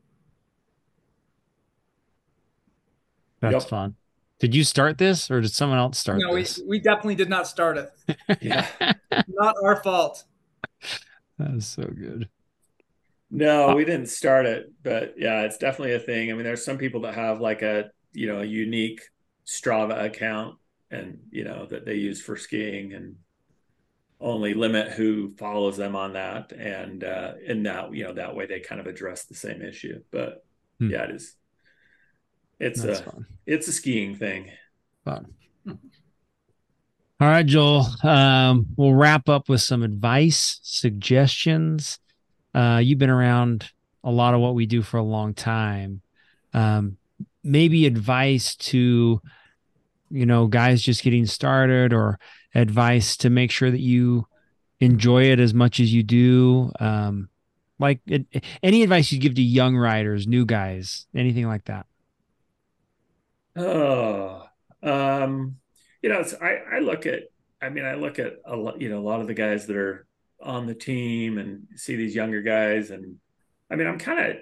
That's yep. fun. Did you start this or did someone else start it? no, this? We, we definitely did not start it. yeah. not our fault. That is so good. No, uh, we didn't start it, but yeah, it's definitely a thing. I mean, there's some people that have like a, you know, a unique Strava account and, you know, that they use for skiing and only limit who follows them on that. And, uh, in that, you know, that way they kind of address the same issue. But hmm. yeah, it is. It's That's a, fun. it's a skiing thing. Fun. All right, Joel. Um, we'll wrap up with some advice, suggestions. Uh, you've been around a lot of what we do for a long time. Um, maybe advice to, you know, guys just getting started, or advice to make sure that you enjoy it as much as you do. Um, like it, any advice you give to young riders, new guys, anything like that. Oh, um, you know, I, I look at, I mean, I look at a lot, you know, a lot of the guys that are on the team and see these younger guys. And I mean, I'm kind of,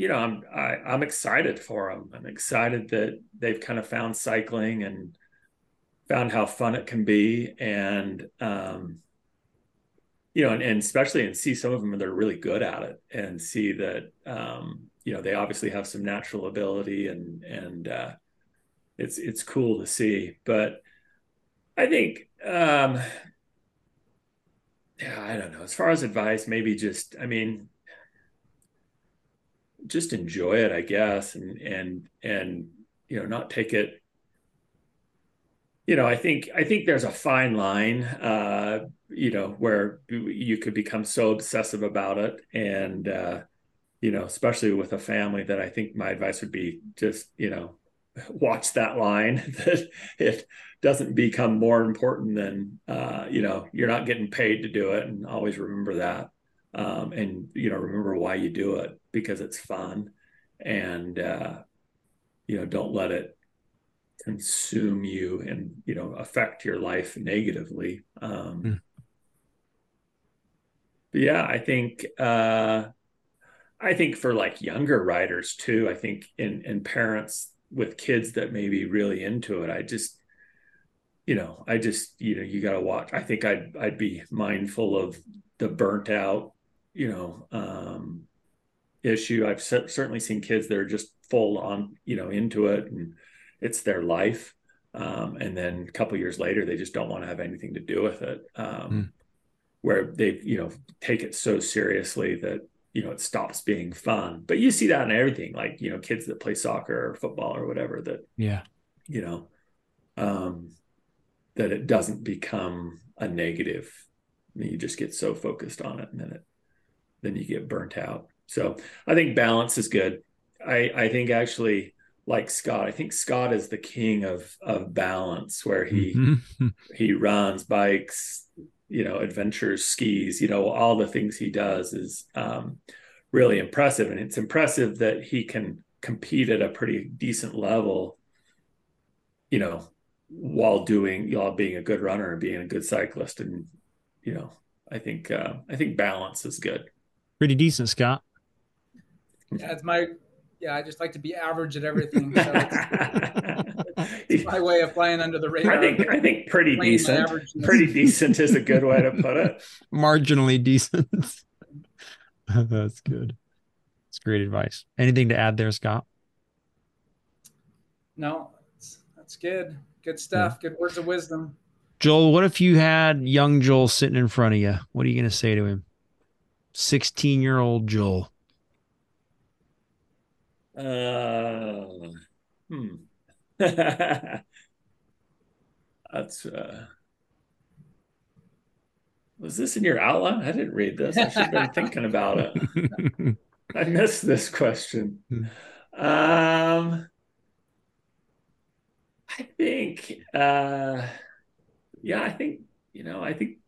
you know, I'm, I, am i am excited for them. I'm excited that they've kind of found cycling and found how fun it can be. And, um, you know, and, and especially and see some of them that are really good at it and see that, um, you know, they obviously have some natural ability and, and, uh, it's it's cool to see. But I think um yeah, I don't know. As far as advice, maybe just I mean just enjoy it, I guess, and and and you know, not take it you know, I think I think there's a fine line, uh, you know, where you could become so obsessive about it, and uh, you know, especially with a family, that I think my advice would be just, you know, watch that line that it doesn't become more important than uh, you know you're not getting paid to do it and always remember that um, and you know remember why you do it because it's fun and uh, you know don't let it consume you and you know affect your life negatively um mm. yeah i think uh i think for like younger riders too i think in in parents with kids that may be really into it i just you know i just you know you got to watch i think i'd i'd be mindful of the burnt out you know um issue i've certainly seen kids that are just full on you know into it and it's their life. Um, and then a couple years later, they just don't want to have anything to do with it. Um, mm. Where they, you know, take it so seriously that you know it stops being fun. But you see that in everything, like you know, kids that play soccer or football or whatever. That yeah, you know, um, that it doesn't become a negative. I mean, you just get so focused on it, and then it, then you get burnt out. So I think balance is good. I I think actually like Scott. I think Scott is the king of of balance, where he mm-hmm. he runs, bikes, you know, adventures, skis, you know, all the things he does is um, really impressive, and it's impressive that he can compete at a pretty decent level, you know, while doing while being a good runner and being a good cyclist, and you know, I think uh, I think balance is good. Pretty decent, Scott. Yeah, it's my yeah, I just like to be average at everything. So it's, it's, my way of flying under the radar. I think I think pretty decent. Pretty decent is a good way to put it. Marginally decent. that's good. That's great advice. Anything to add there, Scott? No, that's, that's good. Good stuff. Yeah. Good words of wisdom. Joel, what if you had young Joel sitting in front of you? What are you going to say to him? 16 year old Joel. Uh, hmm. That's uh was this in your outline? I didn't read this. I should have been thinking about it. I missed this question. Um I think uh yeah, I think, you know, I think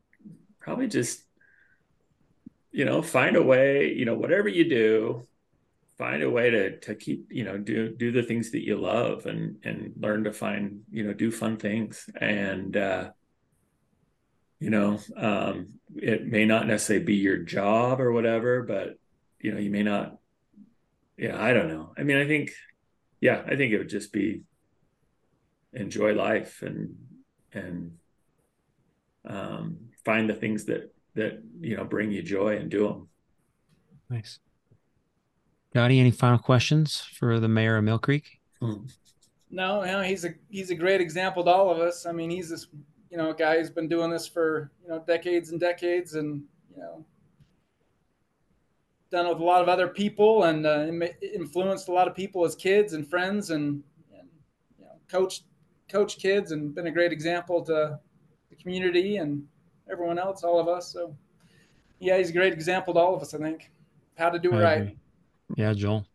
probably just you know, find a way, you know, whatever you do, find a way to to keep you know do do the things that you love and and learn to find you know do fun things. And uh you know um it may not necessarily be your job or whatever but you know you may not yeah i don't know. I mean i think yeah i think it would just be enjoy life and and um find the things that that you know bring you joy and do them nice Scotty, any final questions for the mayor of Millcreek? No, no, he's a he's a great example to all of us. I mean, he's this you know guy who's been doing this for you know decades and decades, and you know done with a lot of other people and uh, influenced a lot of people as kids and friends, and, and you know coached coached kids and been a great example to the community and everyone else, all of us. So yeah, he's a great example to all of us. I think how to do it right. Yeah, Joel.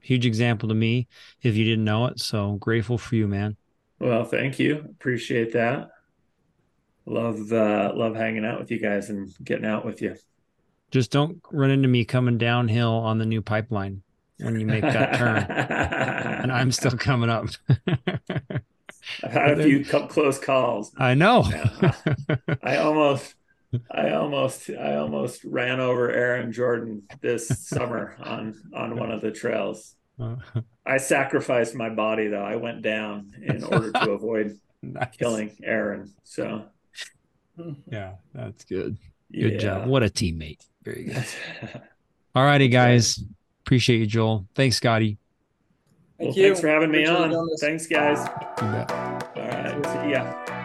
Huge example to me if you didn't know it. So grateful for you, man. Well, thank you. Appreciate that. Love uh love hanging out with you guys and getting out with you. Just don't run into me coming downhill on the new pipeline when you make that turn. and I'm still coming up. I've had a few close calls. I know. I almost I almost I almost ran over Aaron Jordan this summer on on one of the trails. Uh-huh. I sacrificed my body though. I went down in order to avoid nice. killing Aaron. So yeah, that's good. Good yeah. job. What a teammate. Very good. All righty, guys. Appreciate you, Joel. Thanks, Scotty. Thank well, you. Thanks for having me on. Thanks, guys. All right. See ya.